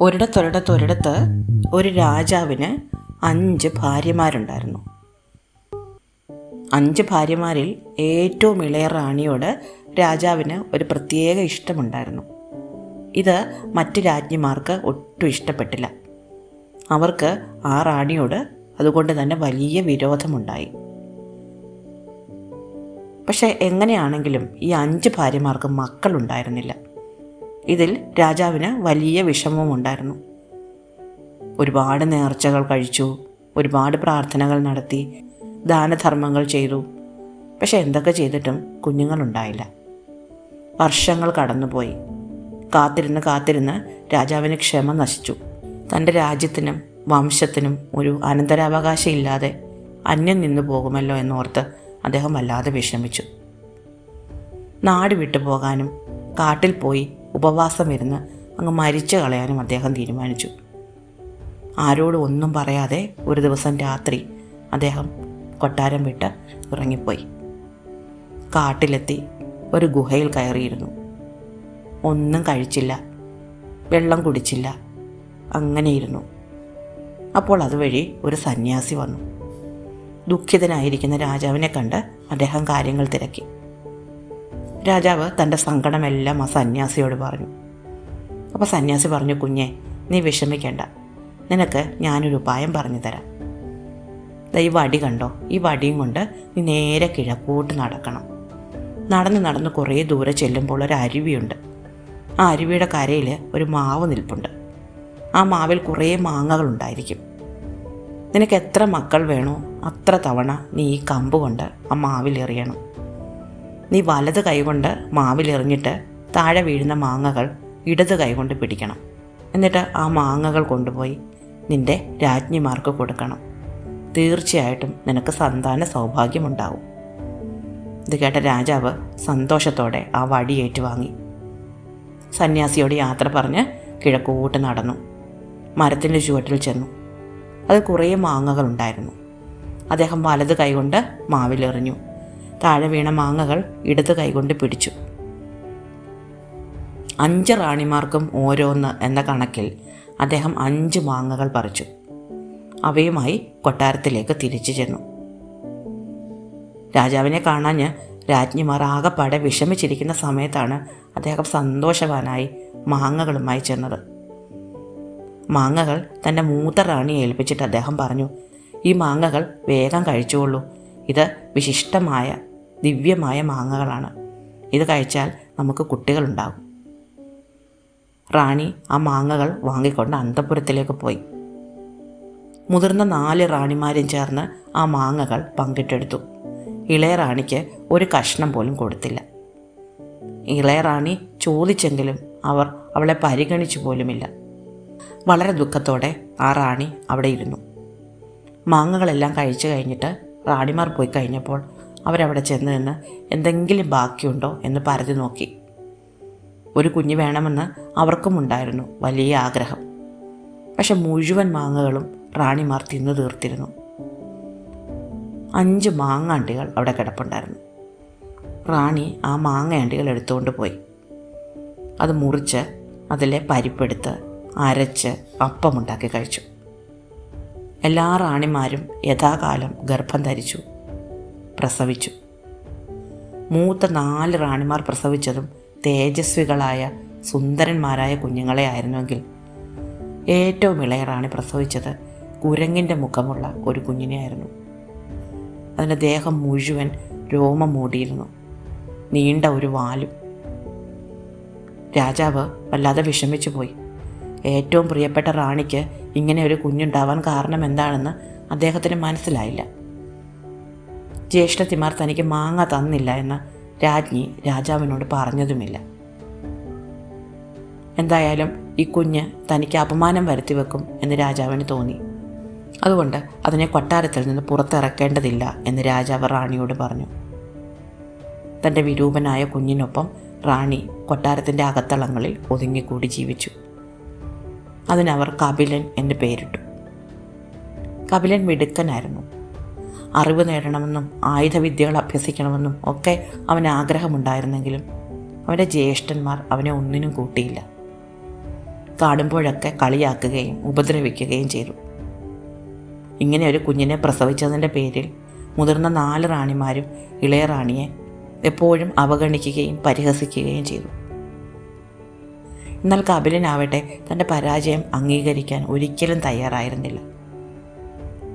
ഒരിടത്തൊരിടത്തൊരിടത്ത് ഒരു രാജാവിന് അഞ്ച് ഭാര്യമാരുണ്ടായിരുന്നു. അഞ്ച് ഭാര്യമാരിൽ ഏറ്റവും ഇളയ റാണിയോട് രാജാവിന് ഒരു പ്രത്യേക ഇഷ്ടമുണ്ടായിരുന്നു. ഇത് മറ്റ് രാജ്ഞിമാർക്ക് ഒട്ടും ഇഷ്ടപ്പെട്ടില്ല. അവർക്ക് ആ റാണിയോട് അതുകൊണ്ട് തന്നെ വലിയ വിരോധമുണ്ടായി. പക്ഷെ എങ്ങനെയാണെങ്കിലും ഈ അഞ്ച് ഭാര്യമാർക്ക് മക്കളുണ്ടായിരുന്നില്ല. ഇതിൽ രാജാവിന് വലിയ വിഷമവും ഉണ്ടായിരുന്നു ഒരുപാട് നേർച്ചകൾ കഴിച്ചു ഒരുപാട് പ്രാർത്ഥനകൾ നടത്തി ദാനധർമ്മങ്ങൾ ചെയ്തു. പക്ഷെ എന്തൊക്കെ ചെയ്തിട്ടും കുഞ്ഞുങ്ങളുണ്ടായില്ല. വർഷങ്ങൾ കടന്നുപോയി. കാത്തിരുന്ന് കാത്തിരുന്ന് രാജാവിന് ക്ഷമ നശിച്ചു. തന്റെ രാജ്യത്തിനും വംശത്തിനും ഒരു അനന്തരാവകാശം ഇല്ലാതെ അന്യം നിന്നു പോകുമല്ലോ എന്നോർത്ത് അദ്ദേഹം വല്ലാതെ വിഷമിച്ചു. നാട് വിട്ടു പോകാനും കാട്ടിൽ പോയി ഉപവാസം ഇരുന്ന് അങ്ങ് മരിച്ചു കളയാനും അദ്ദേഹം തീരുമാനിച്ചു. ആരോടും ഒന്നും പറയാതെ ഒരു ദിവസം രാത്രി അദ്ദേഹം കൊട്ടാരം വിട്ട് ഇറങ്ങിപ്പോയി കാട്ടിലെത്തി ഒരു ഗുഹയിൽ കയറിയിരുന്നു. ഒന്നും കഴിച്ചില്ല. വെള്ളം കുടിച്ചില്ല. അങ്ങനെയിരുന്നു അപ്പോൾ അതുവഴി ഒരു സന്യാസി വന്നു. ദുഃഖിതനായിരിക്കുന്ന രാജാവിനെ കണ്ട് അദ്ദേഹം കാര്യങ്ങൾ തിരക്കി. രാജാവ് തന്റെ സങ്കടമെല്ലാം ആ സന്യാസിയോട് പറഞ്ഞു. അപ്പോൾ സന്യാസി പറഞ്ഞു കുഞ്ഞെ നീ വിഷമിക്കേണ്ട. നിനക്ക് ഞാനൊരു ഉപായം പറഞ്ഞു തരാം. ഈ വടി കണ്ടോ? ഈ വടിയും കൊണ്ട് നീ നേരെ കിഴക്കോട്ട് നടക്കണം. നടന്ന് നടന്ന് കുറേ ദൂരെ ചെല്ലുമ്പോൾ ഒരു അരുവിയുണ്ട്. ആ അരുവിയുടെ കരയിൽ ഒരു മാവ് നിൽപ്പുണ്ട്. ആ മാവിൽ കുറേ മാങ്ങകളുണ്ടായിരിക്കും നിനക്ക് എത്ര മക്കൾ വേണോ അത്ര തവണ നീ ഈ കമ്പ് കൊണ്ട് ആ മാവിൽ എറിയണം. നീ വലത് കൈകൊണ്ട് മാവിലെറിഞ്ഞിട്ട് താഴെ വീഴുന്ന മാങ്ങകൾ ഇടത് കൈകൊണ്ട് പിടിക്കണം. എന്നിട്ട് ആ മാങ്ങകൾ കൊണ്ടുപോയി നിന്റെ രാജ്ഞിമാർക്ക് കൊടുക്കണം. തീർച്ചയായിട്ടും നിനക്ക് സന്താന സൗഭാഗ്യമുണ്ടാവും. ഇത് കേട്ട രാജാവ് സന്തോഷത്തോടെ ആ വടി ഏറ്റുവാങ്ങി. സന്യാസിയോട് യാത്ര പറഞ്ഞ് കിഴക്കോട്ട് നടന്നു. മരത്തിന്റെ ചുവട്ടിൽ ചെന്നു. അത് കുറേ മാങ്ങകളുണ്ടായിരുന്നു അദ്ദേഹം വലത് കൈകൊണ്ട് മാവിലെറിഞ്ഞു. താഴെ വീണ മാങ്ങകൾ ഇടത് കൈകൊണ്ട് പിടിച്ചു. അഞ്ച് റാണിമാർക്കും ഓരോന്ന് എന്ന കണക്കിൽ അദ്ദേഹം അഞ്ച് മാങ്ങകൾ പറിച്ചു. അവയുമായി കൊട്ടാരത്തിലേക്ക് തിരിച്ചു ചെന്നു. രാജാവിനെ കാണാഞ്ഞ് രാജ്ഞിമാർ ആകപ്പാടെ വിഷമിച്ചിരിക്കുന്ന സമയത്താണ് അദ്ദേഹം സന്തോഷവാനായി മാങ്ങകളുമായി ചെന്നത്. മാങ്ങകൾ തന്റെ മൂത്ത റാണിയെ ഏൽപ്പിച്ചിട്ട് അദ്ദേഹം പറഞ്ഞു ഈ മാങ്ങകൾ വേഗം കഴിച്ചുകൊള്ളൂ. ഇത് വിശിഷ്ടമായ ദിവ്യമായ മാങ്ങകളാണ്. ഇത് കഴിച്ചാൽ നമുക്ക് കുട്ടികളുണ്ടാകും. റാണി ആ മാങ്ങകൾ വാങ്ങിക്കൊണ്ട് അന്തപുരത്തിലേക്ക് പോയി. മുതിർന്ന നാല് റാണിമാരും ചേർന്ന് ആ മാങ്ങകൾ പങ്കിട്ടെടുത്തു. ഇളയ റാണിക്ക് ഒരു കഷ്ണം പോലും കൊടുത്തില്ല. ഇളയ റാണി ചോദിച്ചെങ്കിലും അവർ അവളെ പരിഗണിച്ചു പോലുമില്ല. വളരെ ദുഃഖത്തോടെ ആ റാണി അവിടെ ഇരുന്നു. മാങ്ങകളെല്ലാം കഴിച്ചു കഴിഞ്ഞിട്ട് റാണിമാർ പോയി കഴിഞ്ഞപ്പോൾ അവരവിടെ ചെന്ന് നിന്ന് എന്തെങ്കിലും ബാക്കിയുണ്ടോ എന്ന് പറഞ്ഞു നോക്കി. ഒരു കുഞ്ഞ് വേണമെന്ന് അവർക്കും ഉണ്ടായിരുന്നു വലിയ ആഗ്രഹം. പക്ഷെ മുഴുവൻ മാങ്ങകളും റാണിമാർ തിന്നു തീർത്തിരുന്നു. അഞ്ച് മാങ്ങാണ്ടികൾ അവിടെ കിടപ്പുണ്ടായിരുന്നു. റാണി ആ മാങ്ങയാണ്ടികൾ എടുത്തുകൊണ്ട് പോയി. അത് മുറിച്ച് അതിലെ പരിപ്പെടുത്ത് അരച്ച് അപ്പമുണ്ടാക്കി കഴിച്ചു. എല്ലാ റാണിമാരും യഥാകാലം ഗർഭം ധരിച്ചു. പ്രസവിച്ചു. മൂത്ത നാല് റാണിമാർ പ്രസവിച്ചതും തേജസ്വികളായ സുന്ദരന്മാരായ കുഞ്ഞുങ്ങളെ ആയിരുന്നുവെങ്കിൽ ഏറ്റവും ഇളയ റാണി പ്രസവിച്ചത് കുരങ്ങിന്റെ മുഖമുള്ള ഒരു കുഞ്ഞിനെയായിരുന്നു അതിന്റെ ദേഹം മുഴുവൻ രോമം മൂടിയിരുന്നു. നീണ്ട ഒരു വാലും. രാജാവ് വല്ലാതെ വിഷമിച്ചു പോയി. ഏറ്റവും പ്രിയപ്പെട്ട റാണിക്ക് ഇങ്ങനെ ഒരു കുഞ്ഞുണ്ടാവാൻ കാരണം എന്താണെന്ന് അദ്ദേഹത്തിന് മനസ്സിലായില്ല. ജ്യേഷ്ഠത്തിമാർ തനിക്ക് മാങ്ങ തന്നില്ല എന്ന് രാജ്ഞി രാജാവിനോട് പറഞ്ഞതുമില്ല. എന്തായാലും ഈ കുഞ്ഞ് തനിക്ക് അപമാനം വരുത്തി വെക്കും എന്ന് രാജാവിന് തോന്നി. അതുകൊണ്ട് അതിനെ കൊട്ടാരത്തിൽ നിന്ന് പുറത്തിറക്കേണ്ടതില്ല എന്ന് രാജാവ് റാണിയോട് പറഞ്ഞു. തന്റെ വിരൂപനായ കുഞ്ഞിനൊപ്പം റാണി കൊട്ടാരത്തിന്റെ അകത്തളങ്ങളിൽ ഒതുങ്ങിക്കൂടി ജീവിച്ചു. അതിനവർ കപിലൻ എന്ന് പേരിട്ടു. കപിലൻ മിടുക്കനായിരുന്നു. അറിവ് നേടണമെന്നും ആയുധവിദ്യകൾ അഭ്യസിക്കണമെന്നും ഒക്കെ അവന് ആഗ്രഹമുണ്ടായിരുന്നെങ്കിലും അവന്റെ ജ്യേഷ്ഠന്മാർ അവനെ ഒന്നിനും കൂട്ടിയില്ല. കാണുമ്പോഴൊക്കെ കളിയാക്കുകയും ഉപദ്രവിക്കുകയും ചെയ്തു. ഇങ്ങനെ ഒരു കുഞ്ഞിനെ പ്രസവിച്ചതിന്റെ പേരിൽ മുതിർന്ന നാല് റാണിമാരും ഇളയ റാണിയെ എപ്പോഴും അവഗണിക്കുകയും പരിഹസിക്കുകയും ചെയ്തു. എന്നാൽ കപിലനാവട്ടെ തന്റെ പരാജയം അംഗീകരിക്കാൻ ഒരിക്കലും തയ്യാറായിരുന്നില്ല.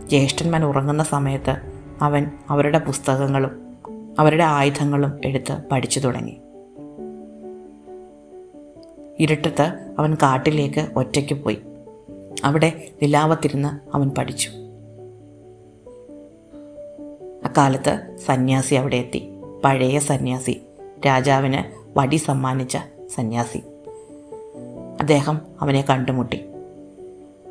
ജ്യേഷ്ഠന്മാർ ഉറങ്ങുന്ന സമയത്ത് അവൻ അവരുടെ പുസ്തകങ്ങളും അവരുടെ ആയുധങ്ങളും എടുത്ത് പഠിച്ചു തുടങ്ങി. ഇരുട്ടത്ത് അവൻ കാട്ടിലേക്ക് ഒറ്റയ്ക്ക് പോയി. അവിടെ നിലാവത്തിരുന്ന് അവൻ പഠിച്ചു. അക്കാലത്ത് സന്യാസി അവിടെ എത്തി. പഴയ സന്യാസി. രാജാവിന് വടി സമ്മാനിച്ച സന്യാസി. അദ്ദേഹം അവനെ കണ്ടുമുട്ടി.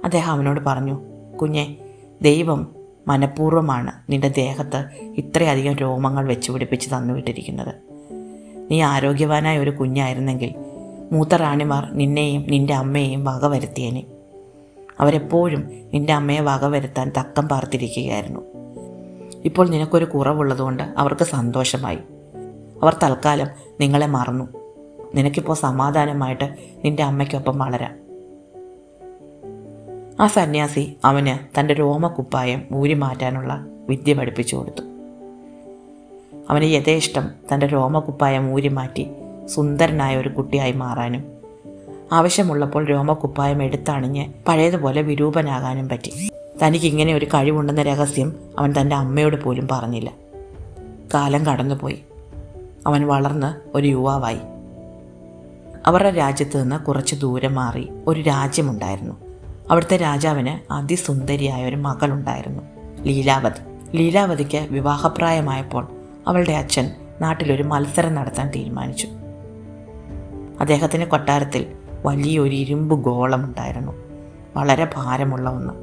അദ്ദേഹം അവനോട് പറഞ്ഞു കുഞ്ഞെ ദൈവം മനഃപൂർവമാണ് നിന്റെ ദേഹത്ത് ഇത്രയധികം രോമങ്ങൾ വെച്ച് പിടിപ്പിച്ച് തന്നുവിട്ടിരിക്കുന്നത്. നീ ആരോഗ്യവാനായ ഒരു കുഞ്ഞായിരുന്നെങ്കിൽ മൂത്ത റാണിമാർ നിന്നെയും നിന്റെ അമ്മയെയും വക വരുത്തിയേനെ. അവരെപ്പോഴും നിന്റെ അമ്മയെ വക വരുത്താൻ തക്കം പാർത്തിരിക്കുകയായിരുന്നു. ഇപ്പോൾ നിനക്കൊരു കുറവുള്ളതുകൊണ്ട് അവർക്ക് സന്തോഷമായി. അവർ തൽക്കാലം നിങ്ങളെ മറന്നു. നിനക്കിപ്പോൾ സമാധാനമായിട്ട് നിന്റെ അമ്മയ്ക്കൊപ്പം വളരാം. ആ സന്യാസി അവന് തന്റെ രോമക്കുപ്പായം ഊരി മാറ്റാനുള്ള വിദ്യ പഠിപ്പിച്ചു കൊടുത്തു. അവന് യഥേഷ്ടം തന്റെ രോമക്കുപ്പായം ഊരി മാറ്റി സുന്ദരനായ ഒരു കുട്ടിയായി മാറാനും ആവശ്യമുള്ളപ്പോൾ രോമക്കുപ്പായം എടുത്തണിഞ്ഞ് പഴയതുപോലെ വിരൂപനാകാനും പറ്റി. തനിക്കിങ്ങനെ ഒരു കഴിവുണ്ടെന്ന രഹസ്യം അവൻ തന്റെ അമ്മയോട് പോലും പറഞ്ഞില്ല. കാലം കടന്നുപോയി. അവൻ വളർന്ന് ഒരു യുവാവായി. അവരുടെ രാജ്യത്ത് നിന്ന് കുറച്ച് ദൂരം മാറി ഒരു രാജ്യമുണ്ടായിരുന്നു. അവിടുത്തെ രാജാവിന് അതിസുന്ദരിയായ ഒരു മകളുണ്ടായിരുന്നു ലീലാവതി. ലീലാവതിക്ക് വിവാഹപ്രായമായപ്പോൾ അവളുടെ അച്ഛൻ നാട്ടിലൊരു മത്സരം നടത്താൻ തീരുമാനിച്ചു. അദ്ദേഹത്തിന്റെ കൊട്ടാരത്തിൽ വലിയൊരു ഇരുമ്പ് ഗോളമുണ്ടായിരുന്നു വളരെ ഭാരമുള്ള ഒന്ന്.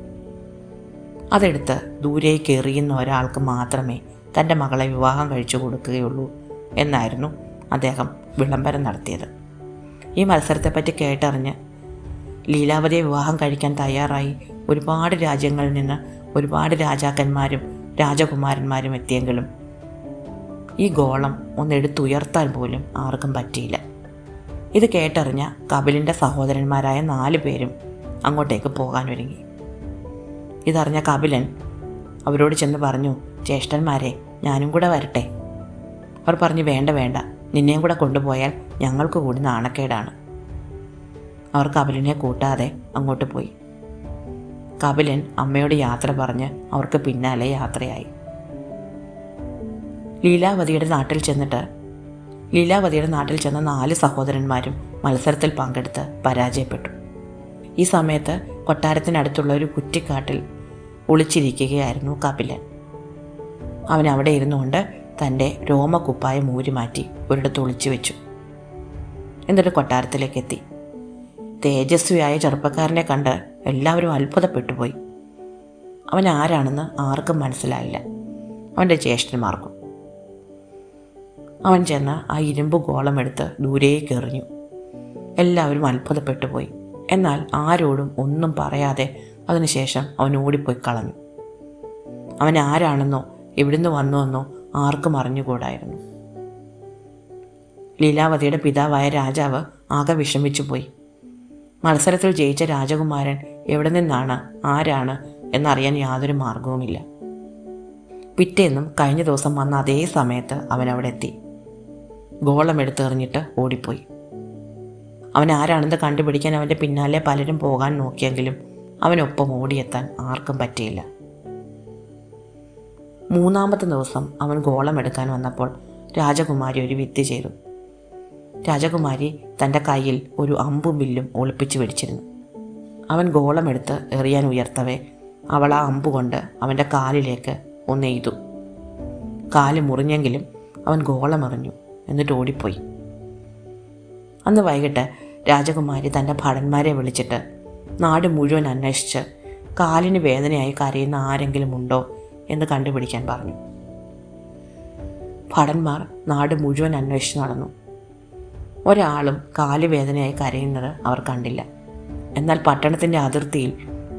അതെടുത്ത് ദൂരേക്ക് എറിയുന്ന ഒരാൾക്ക് മാത്രമേ തന്റെ മകളെ വിവാഹം കഴിച്ചു കൊടുക്കുകയുള്ളൂ എന്നായിരുന്നു അദ്ദേഹം വിളംബരം നടത്തിയത്. ഈ മത്സരത്തെപ്പറ്റി കേട്ടറിഞ്ഞ് ലീലാവതിയെ വിവാഹം കഴിക്കാൻ തയ്യാറായി. ഒരുപാട് രാജ്യങ്ങളിൽ നിന്ന് ഒരുപാട് രാജാക്കന്മാരും രാജകുമാരന്മാരും എത്തിയെങ്കിലും ഈ ഗോളം ഒന്നെടുത്തുയർത്താൻ പോലും ആർക്കും പറ്റിയില്ല. ഇത് കേട്ടറിഞ്ഞ കപിലിന്റെ സഹോദരന്മാരായ നാല് പേരും അങ്ങോട്ടേക്ക് പോകാൻ ഒരുങ്ങി ഇതറിഞ്ഞ കപിലൻ അവരോട് ചെന്ന് പറഞ്ഞു ജ്യേഷ്ഠന്മാരെ ഞാനും കൂടെ വരട്ടെ. അവർ പറഞ്ഞു വേണ്ട വേണ്ട. നിന്നെയും കൂടെ കൊണ്ടുപോയാൽ ഞങ്ങൾക്ക് കൂടി നാണക്കേടാണ്. അവർ കപിലിനെ കൂട്ടാതെ അങ്ങോട്ട് പോയി. കപിലൻ അമ്മയോട് യാത്ര പറഞ്ഞ് അവർക്ക് പിന്നാലെ യാത്രയായി. ലീലാവതിയുടെ നാട്ടിൽ ചെന്നിട്ട് ലീലാവതിയുടെ നാട്ടിൽ ചെന്ന നാല് സഹോദരന്മാരും മത്സരത്തിൽ പങ്കെടുത്ത് പരാജയപ്പെട്ടു. ഈ സമയത്ത് കൊട്ടാരത്തിനടുത്തുള്ള ഒരു കുറ്റിക്കാട്ടിൽ ഒളിച്ചിരിക്കുകയായിരുന്നു കപിലൻ. അവൻ അവിടെ ഇരുന്നുകൊണ്ട് തന്റെ രോമക്കുപ്പായം ഊരി മാറ്റി ഒരിടത്ത് ഒളിച്ചു വെച്ചു. എന്നിട്ട് കൊട്ടാരത്തിലേക്ക് എത്തി തേജസ്വിയായ ചെറുപ്പക്കാരനെ കണ്ട് എല്ലാവരും അത്ഭുതപ്പെട്ടുപോയി. അവൻ ആരാണെന്ന് ആർക്കും മനസ്സിലായില്ല. അവന്റെ ജ്യേഷ്ഠന്മാർക്കും. അവൻ ചെന്ന് ആ ഇരുമ്പ് ഗോളമെടുത്ത് ദൂരേക്ക് എറിഞ്ഞു. എല്ലാവരും അത്ഭുതപ്പെട്ടു പോയി എന്നാൽ ആരോടും ഒന്നും പറയാതെ അതിനുശേഷം അവൻ ഓടിപ്പോയി കളഞ്ഞു. അവൻ ആരാണെന്നോ എവിടുന്ന് വന്നുവെന്നോ ആർക്കും അറിഞ്ഞുകൂടായിരുന്നു. ലീലാവതിയുടെ പിതാവായ രാജാവ് ആകെ വിഷമിച്ചു പോയി മത്സരത്തിൽ ജയിച്ച രാജകുമാരൻ എവിടെ നിന്നാണ് ആരാണ് എന്നറിയാൻ യാതൊരു മാർഗവുമില്ല. പിറ്റേന്നും കഴിഞ്ഞ ദിവസം വന്ന അതേ സമയത്ത് അവൻ അവിടെ എത്തി. ഗോളം എടുത്തെറിഞ്ഞിട്ട് ഓടിപ്പോയി. അവൻ ആരാണെന്ന് കണ്ടുപിടിക്കാൻ അവന്റെ പിന്നാലെ പലരും പോകാൻ നോക്കിയെങ്കിലും അവനൊപ്പം ഓടിയെത്താൻ ആർക്കും പറ്റിയില്ല. മൂന്നാമത്തെ ദിവസം അവൻ ഗോളം എടുക്കാൻ വന്നപ്പോൾ രാജകുമാരി ഒരു വിദ്യ ചെയ്തു. രാജകുമാരി തന്റെ കയ്യിൽ ഒരു അമ്പും വില്ലും ഒളിപ്പിച്ചു പിടിച്ചിരുന്നു. അവൻ ഗോളമെടുത്ത് എറിയാൻ ഉയർത്തവേ അവൾ ആ അമ്പ് കൊണ്ട് അവന്റെ കാലിലേക്ക് ഒന്ന് എയ്തു. കാൽ മുറിഞ്ഞെങ്കിലും അവൻ ഗോളമെറിഞ്ഞു എന്നിട്ട് ഓടിപ്പോയി. അന്ന് വൈകിട്ട് രാജകുമാരി തന്റെ ഭടന്മാരെ വിളിച്ചിട്ട് നാട് മുഴുവൻ അന്വേഷിച്ച് കാലിന് വേദനയായി കരയുന്ന ആരെങ്കിലും ഉണ്ടോ എന്ന് കണ്ടുപിടിക്കാൻ പറഞ്ഞു. ഭടന്മാർ നാട് മുഴുവൻ അന്വേഷിച്ച് നടന്നു. ഒരാളും കാലുവേദനയായി കരയുന്നത് അവർ കണ്ടില്ല. എന്നാൽ പട്ടണത്തിന്റെ അതിർത്തിയിൽ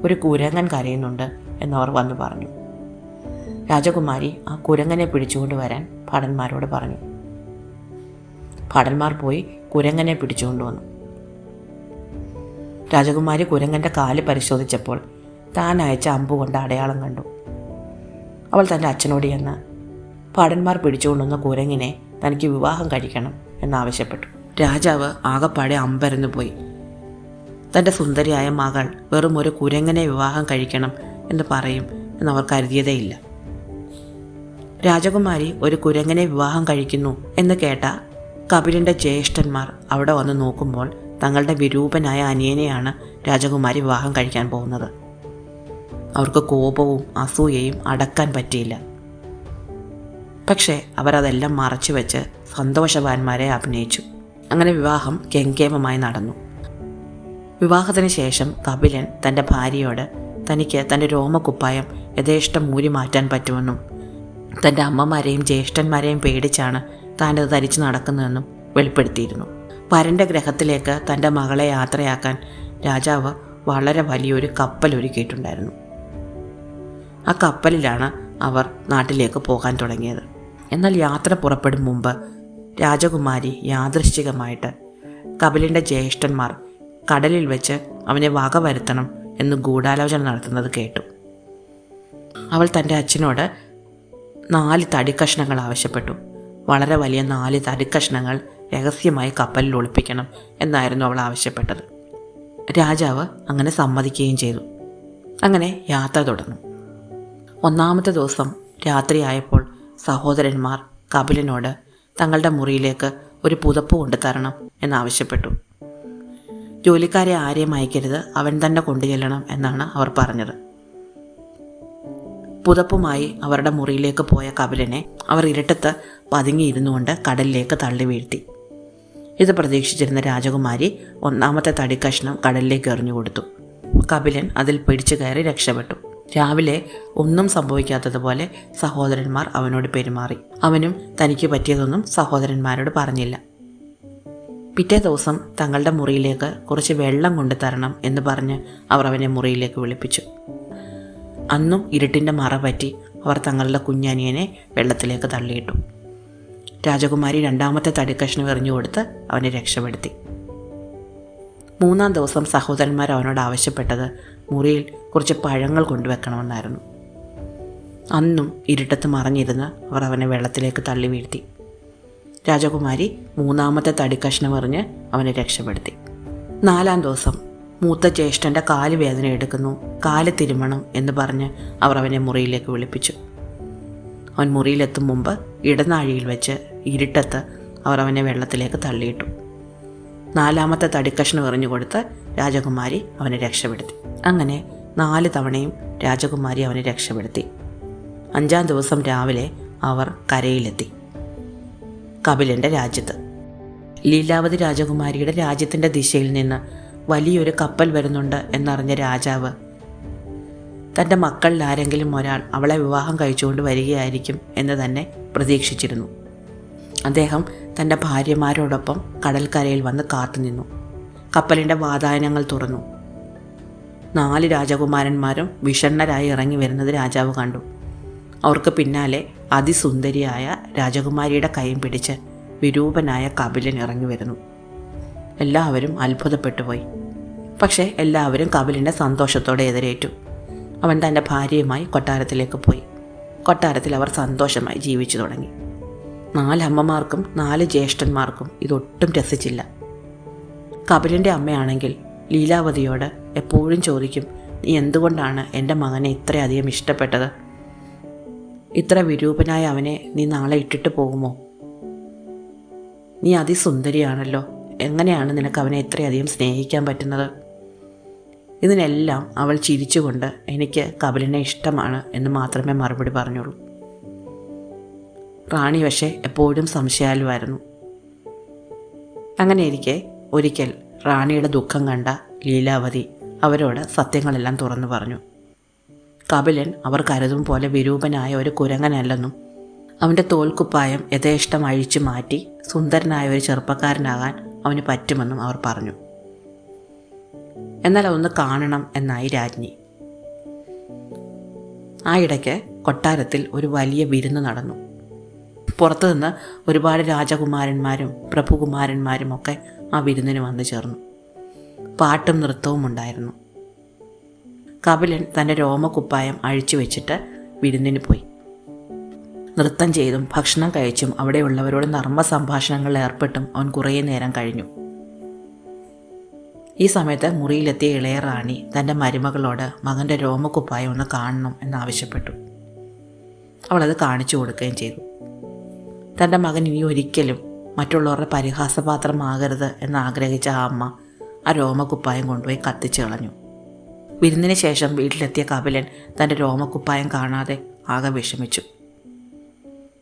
ഒരു കുരങ്ങൻ കരയുന്നുണ്ട് എന്നവർ വന്നു പറഞ്ഞു. രാജകുമാരി ആ കുരങ്ങനെ പിടിച്ചുകൊണ്ട് വരാൻ ഭടന്മാരോട് പറഞ്ഞു. ഭടന്മാർ പോയി കുരങ്ങനെ പിടിച്ചുകൊണ്ടുവന്നു രാജകുമാരി കുരങ്ങന്റെ കാൽ പരിശോധിച്ചപ്പോൾ താൻ അയച്ച അമ്പ് കൊണ്ട് അടയാളം കണ്ടു. അവൾ തന്റെ അച്ഛനോട് ചെന്ന് ഭടന്മാർ പിടിച്ചുകൊണ്ടുവന്ന കുരങ്ങിനെ തനിക്ക് വിവാഹം കഴിക്കണം എന്നാവശ്യപ്പെട്ടു. രാജാവ് ആകപ്പാടെ അമ്പരന്നു പോയി. തന്റെ സുന്ദരിയായ മകൾ വെറും ഒരു കുരങ്ങനെ വിവാഹം കഴിക്കണം എന്ന് പറയും എന്നവർ കരുതിയതേയില്ല. രാജകുമാരി ഒരു കുരങ്ങനെ വിവാഹം കഴിക്കുന്നു എന്ന് കേട്ട കപിലിന്റെ ജ്യേഷ്ഠന്മാർ അവിടെ വന്ന് നോക്കുമ്പോൾ തങ്ങളുടെ വിരൂപനായ അനിയനെയാണ് രാജകുമാരി വിവാഹം കഴിക്കാൻ പോകുന്നത്. അവർക്ക് കോപവും അസൂയയും അടക്കാൻ പറ്റിയില്ല. പക്ഷേ അവരതെല്ലാം മറച്ചു വെച്ച് സന്തോഷവാന്മാരെ അഭിനയിച്ചു. അങ്ങനെ വിവാഹം ഗംഗേമമായി നടന്നു. വിവാഹത്തിന് ശേഷം കപിലൻ തന്റെ ഭാര്യയോട് തനിക്ക് തന്റെ രോമക്കുപ്പായം യഥേഷ്ടം മൂരി മാറ്റാൻ പറ്റുമെന്നും തന്റെ അമ്മമാരെയും ജ്യേഷ്ഠന്മാരെയും പേടിച്ചാണ് താനത് ധരിച്ചു നടക്കുന്നതെന്നും വെളിപ്പെടുത്തിയിരുന്നു. വരന്റെ ഗ്രഹത്തിലേക്ക് തന്റെ മകളെ യാത്രയാക്കാൻ രാജാവ് വളരെ വലിയൊരു കപ്പൽ ഒരുക്കിയിട്ടുണ്ടായിരുന്നു. ആ കപ്പലിലാണ് അവർ നാട്ടിലേക്ക് പോകാൻ തുടങ്ങിയത്. എന്നാൽ യാത്ര പുറപ്പെടും മുമ്പ് രാജകുമാരി യാദൃശ്ചികമായിട്ട്. കപിലിന്റെ ജ്യേഷ്ഠന്മാർ കടലിൽ വെച്ച് അവനെ വക വരുത്തണം എന്ന് ഗൂഢാലോചന നടത്തുന്നത് കേട്ടു. അവൾ തന്റെ അച്ഛനോട് നാല് തടിക്കഷ്ണങ്ങൾ ആവശ്യപ്പെട്ടു. വളരെ വലിയ നാല് തടിക്കഷ്ണങ്ങൾ രഹസ്യമായി കപ്പലിൽ ഒളിപ്പിക്കണം എന്നായിരുന്നു അവൾ ആവശ്യപ്പെട്ടത്. രാജാവ് അങ്ങനെ സമ്മതിക്കുകയും ചെയ്തു. അങ്ങനെ യാത്ര തുടർന്നു. ഒന്നാമത്തെ ദിവസം രാത്രിയായപ്പോൾ സഹോദരന്മാർ കപിലനോട് തങ്ങളുടെ മുറിയിലേക്ക് ഒരു പുതപ്പ് കൊണ്ടു തരണം എന്നാവശ്യപ്പെട്ടു. ജോലിക്കാരെ ആരെയും അയക്കരുത്. അവൻ തന്നെ കൊണ്ടുചെല്ലണം എന്നാണ് അവർ പറഞ്ഞത്. പുതപ്പുമായി അവരുടെ മുറിയിലേക്ക് പോയ കപിലനെ അവർ ഇരട്ടത്ത് പതുങ്ങിയിരുന്നുകൊണ്ട് കടലിലേക്ക് തള്ളി വീഴ്ത്തി. ഇത് പ്രതീക്ഷിച്ചിരുന്ന രാജകുമാരി ഒന്നാമത്തെ തടിക്കഷ്ണം കടലിലേക്ക് എറിഞ്ഞു കൊടുത്തു കപിലൻ അതിൽ പിടിച്ചു കയറി രക്ഷപ്പെട്ടു. രാവിലെ ഒന്നും സംഭവിക്കാത്തതുപോലെ സഹോദരന്മാർ അവനോട് പെരുമാറി. അവനും തനിക്ക് പറ്റിയതൊന്നും സഹോദരന്മാരോട് പറഞ്ഞില്ല. പിറ്റേ ദിവസം തങ്ങളുടെ മുറിയിലേക്ക് കുറച്ച് വെള്ളം കൊണ്ടുതരണം എന്ന് പറഞ്ഞ് അവർ അവനെ മുറിയിലേക്ക് വിളിപ്പിച്ചു. അന്നും ഇരുട്ടിന്റെ മറ പറ്റി അവർ തങ്ങളുടെ കുഞ്ഞനിയനെ വെള്ളത്തിലേക്ക് തള്ളിയിട്ടു. രാജകുമാരി രണ്ടാമത്തെ തടിക്കഷ്ണം എറിഞ്ഞു കൊടുത്ത് അവനെ രക്ഷപ്പെടുത്തി. മൂന്നാം ദിവസം സഹോദരന്മാർ അവനോട് ആവശ്യപ്പെട്ടത് മുറിയിൽ കുറച്ച് പഴങ്ങൾ കൊണ്ടുവെക്കണമെന്നായിരുന്നു. അന്നും ഇരുട്ടത്ത് മറഞ്ഞിരുന്ന് അവർ അവനെ വെള്ളത്തിലേക്ക് തള്ളി വീഴ്ത്തി. രാജകുമാരി മൂന്നാമത്തെ തടിക്കഷ്ണം എറിഞ്ഞ് അവനെ രക്ഷപ്പെടുത്തി. നാലാം ദിവസം മൂത്ത ജ്യേഷ്ഠന്റെ കാൽ വേദന എടുക്കുന്നു കാൽ തിരുമണം എന്ന് പറഞ്ഞ് അവർ അവനെ മുറിയിലേക്ക് വിളിപ്പിച്ചു. അവൻ മുറിയിലെത്തും മുമ്പ് ഇടനാഴിയിൽ വെച്ച് ഇരുട്ടത്ത് അവർ അവനെ വെള്ളത്തിലേക്ക് തള്ളിയിട്ടു. നാലാമത്തെ തടിക്കഷ്ണം എറിഞ്ഞു കൊടുത്ത് രാജകുമാരി അവനെ രക്ഷപ്പെടുത്തി. അങ്ങനെ നാല് തവണയും രാജകുമാരി അവനെ രക്ഷപ്പെടുത്തി. അഞ്ചാം ദിവസം രാവിലെ അവർ കരയിലെത്തി. കപിലന്റെ രാജ്യത്ത്. ലീലാവതി രാജകുമാരിയുടെ രാജ്യത്തിന്റെ ദിശയിൽ നിന്ന് വലിയൊരു കപ്പൽ വരുന്നുണ്ട് എന്നറിഞ്ഞ രാജാവ് തന്റെ മക്കളിൽ ആരെങ്കിലും ഒരാൾ അവളെ വിവാഹം കഴിച്ചുകൊണ്ട് വരികയായിരിക്കും എന്ന് തന്നെ പ്രതീക്ഷിച്ചിരുന്നു. അദ്ദേഹം തന്റെ ഭാര്യമാരോടൊപ്പം കടൽക്കരയിൽ വന്ന് കാത്തുനിന്നു കപ്പലിന്റെ വാതായനങ്ങൾ തുറന്നു. നാല് രാജകുമാരന്മാരും വിഷണ്ണരായി ഇറങ്ങി വരുന്നത് രാജാവ് കണ്ടു. അവർക്ക് പിന്നാലെ അതിസുന്ദരിയായ രാജകുമാരിയുടെ കൈയും പിടിച്ച് വിരൂപനായ കപിലൻ ഇറങ്ങി വരുന്നു. എല്ലാവരും അത്ഭുതപ്പെട്ടുപോയി പക്ഷേ എല്ലാവരും കപിലിനെ സന്തോഷത്തോടെ എതിരേറ്റു. അവൻ തന്റെ ഭാര്യയുമായി കൊട്ടാരത്തിലേക്ക് പോയി. കൊട്ടാരത്തിൽ അവർ സന്തോഷമായി ജീവിച്ചു തുടങ്ങി. നാലമ്മമാർക്കും നാല് ജ്യേഷ്ഠന്മാർക്കും ഇതൊട്ടും രസിച്ചില്ല. കപിലിന്റെ അമ്മയാണെങ്കിൽ ലീലാവതിയോട് എപ്പോഴും ചോദിക്കും നീ എന്തുകൊണ്ടാണ് എന്റെ മകനെ ഇത്രയധികം ഇഷ്ടപ്പെട്ടത്? ഇത്ര വിരൂപനായ അവനെ നീ നാളെ ഇട്ടിട്ട് പോകുമോ? നീ അതിസുന്ദരിയാണല്ലോ എങ്ങനെയാണ് നിനക്ക് അവനെ ഇത്രയധികം സ്നേഹിക്കാൻ പറ്റുന്നത്? ഇതിനെല്ലാം അവൾ ചിരിച്ചുകൊണ്ട് എനിക്ക് കപിലിനെ ഇഷ്ടമാണ് എന്ന് മാത്രമേ മറുപടി പറഞ്ഞുള്ളൂ. റാണി പക്ഷേ എപ്പോഴും സംശയാലുമായിരുന്നു അങ്ങനെയിരിക്കെ ഒരിക്കൽ റാണിയുടെ ദുഃഖം കണ്ട ലീലാവതി അവരോട് സത്യങ്ങളെല്ലാം തുറന്നു പറഞ്ഞു. കപിലൻ അവർ കരുതും പോലെ വിരൂപനായ ഒരു കുരങ്ങനല്ലെന്നും അവന്റെ തോൽക്കുപ്പായം യഥേഷ്ടം അഴിച്ചു മാറ്റി സുന്ദരനായ ഒരു ചെറുപ്പക്കാരനാകാൻ അവന് പറ്റുമെന്നും അവർ പറഞ്ഞു. എന്നാൽ അതൊന്ന് കാണണം എന്നായി രാജ്ഞി. ആ ഇടയ്ക്ക് കൊട്ടാരത്തിൽ ഒരു വലിയ വിരുന്ന് നടന്നു. പുറത്തുനിന്ന് ഒരുപാട് രാജകുമാരന്മാരും പ്രഭുകുമാരന്മാരും ഒക്കെ ആ വിരുന്നിന് വന്നു ചേർന്നു. പാട്ടും നൃത്തവും ഉണ്ടായിരുന്നു. കപിലൻ തന്റെ രോമകുപ്പായം അഴിച്ചു വെച്ചിട്ട് വിരുന്നിന് പോയി. നൃത്തം ചെയ്തും ഭക്ഷണം കഴിച്ചും അവിടെയുള്ളവരോട് നർമ്മ സംഭാഷണങ്ങളിൽ ഏർപ്പെട്ടും അവൻ കുറേ നേരം കഴിഞ്ഞു. ഈ സമയത്ത് മുറിയിലെത്തിയ ഇളയ റാണി തന്റെ മരുമകളോട് മകന്റെ രോമക്കുപ്പായം ഒന്ന് കാണണം എന്നാവശ്യപ്പെട്ടു. അവളത് കാണിച്ചു കൊടുക്കുകയും ചെയ്തു. തന്റെ മകൻ ഇനി ഒരിക്കലും മറ്റുള്ളവരുടെ പരിഹാസപാത്രമാകരുത് എന്നാഗ്രഹിച്ച ആ അമ്മ ആ രോമക്കുപ്പായം കൊണ്ടുപോയി കത്തിച്ചു കളഞ്ഞു. വിരുന്നിന് ശേഷം വീട്ടിലെത്തിയ കപിലൻ തന്റെ രോമക്കുപ്പായം കാണാതെ ആകെ വിഷമിച്ചു.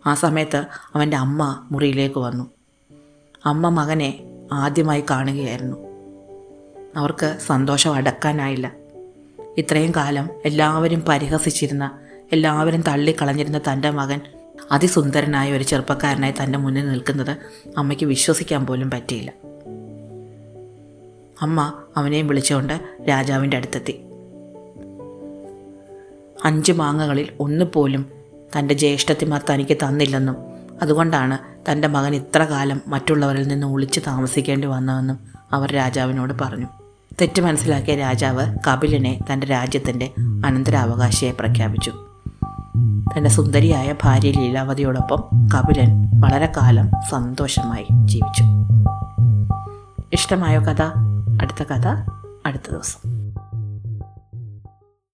ആ സമയത്ത് അവന്റെ അമ്മ മുറിയിലേക്ക് വന്നു. അമ്മ മകനെ ആദ്യമായി കാണുകയായിരുന്നു. അവർക്ക് സന്തോഷം അടക്കാനായില്ല. ഇത്രയും കാലം എല്ലാവരും പരിഹസിച്ചിരുന്ന എല്ലാവരും തള്ളിക്കളഞ്ഞിരുന്ന തന്റെ മകൻ അതിസുന്ദരനായ ഒരു ചെറുപ്പക്കാരനായി തന്റെ മുന്നിൽ നിൽക്കുന്നത് അമ്മയ്ക്ക് വിശ്വസിക്കാൻ പോലും പറ്റിയില്ല. അമ്മ അവനെയും വിളിച്ചുകൊണ്ട് രാജാവിന്റെ അടുത്തെത്തി. അഞ്ച് മാങ്ങകളിൽ ഒന്നുപോലും തന്റെ ജ്യേഷ്ഠത്തിമാർ തനിക്ക് തന്നില്ലെന്നും അതുകൊണ്ടാണ് തന്റെ മകൻ ഇത്ര കാലം മറ്റുള്ളവരിൽ നിന്ന് ഒളിച്ച് താമസിക്കേണ്ടി വന്നതെന്നും അവർ രാജാവിനോട് പറഞ്ഞു. തെറ്റ് മനസ്സിലാക്കിയ രാജാവ് കപിലിനെ തന്റെ രാജ്യത്തിന്റെ അനന്തരാവകാശിയെ പ്രഖ്യാപിച്ചു. തന്റെ സുന്ദരിയായ ഭാര്യ ലീലാവതിയോടൊപ്പം കപിലൻ വളരെ കാലം സന്തോഷമായി ജീവിച്ചു. ഇഷ്ടമായോ കഥ? അടുത്ത കഥ അടുത്ത ദിവസം.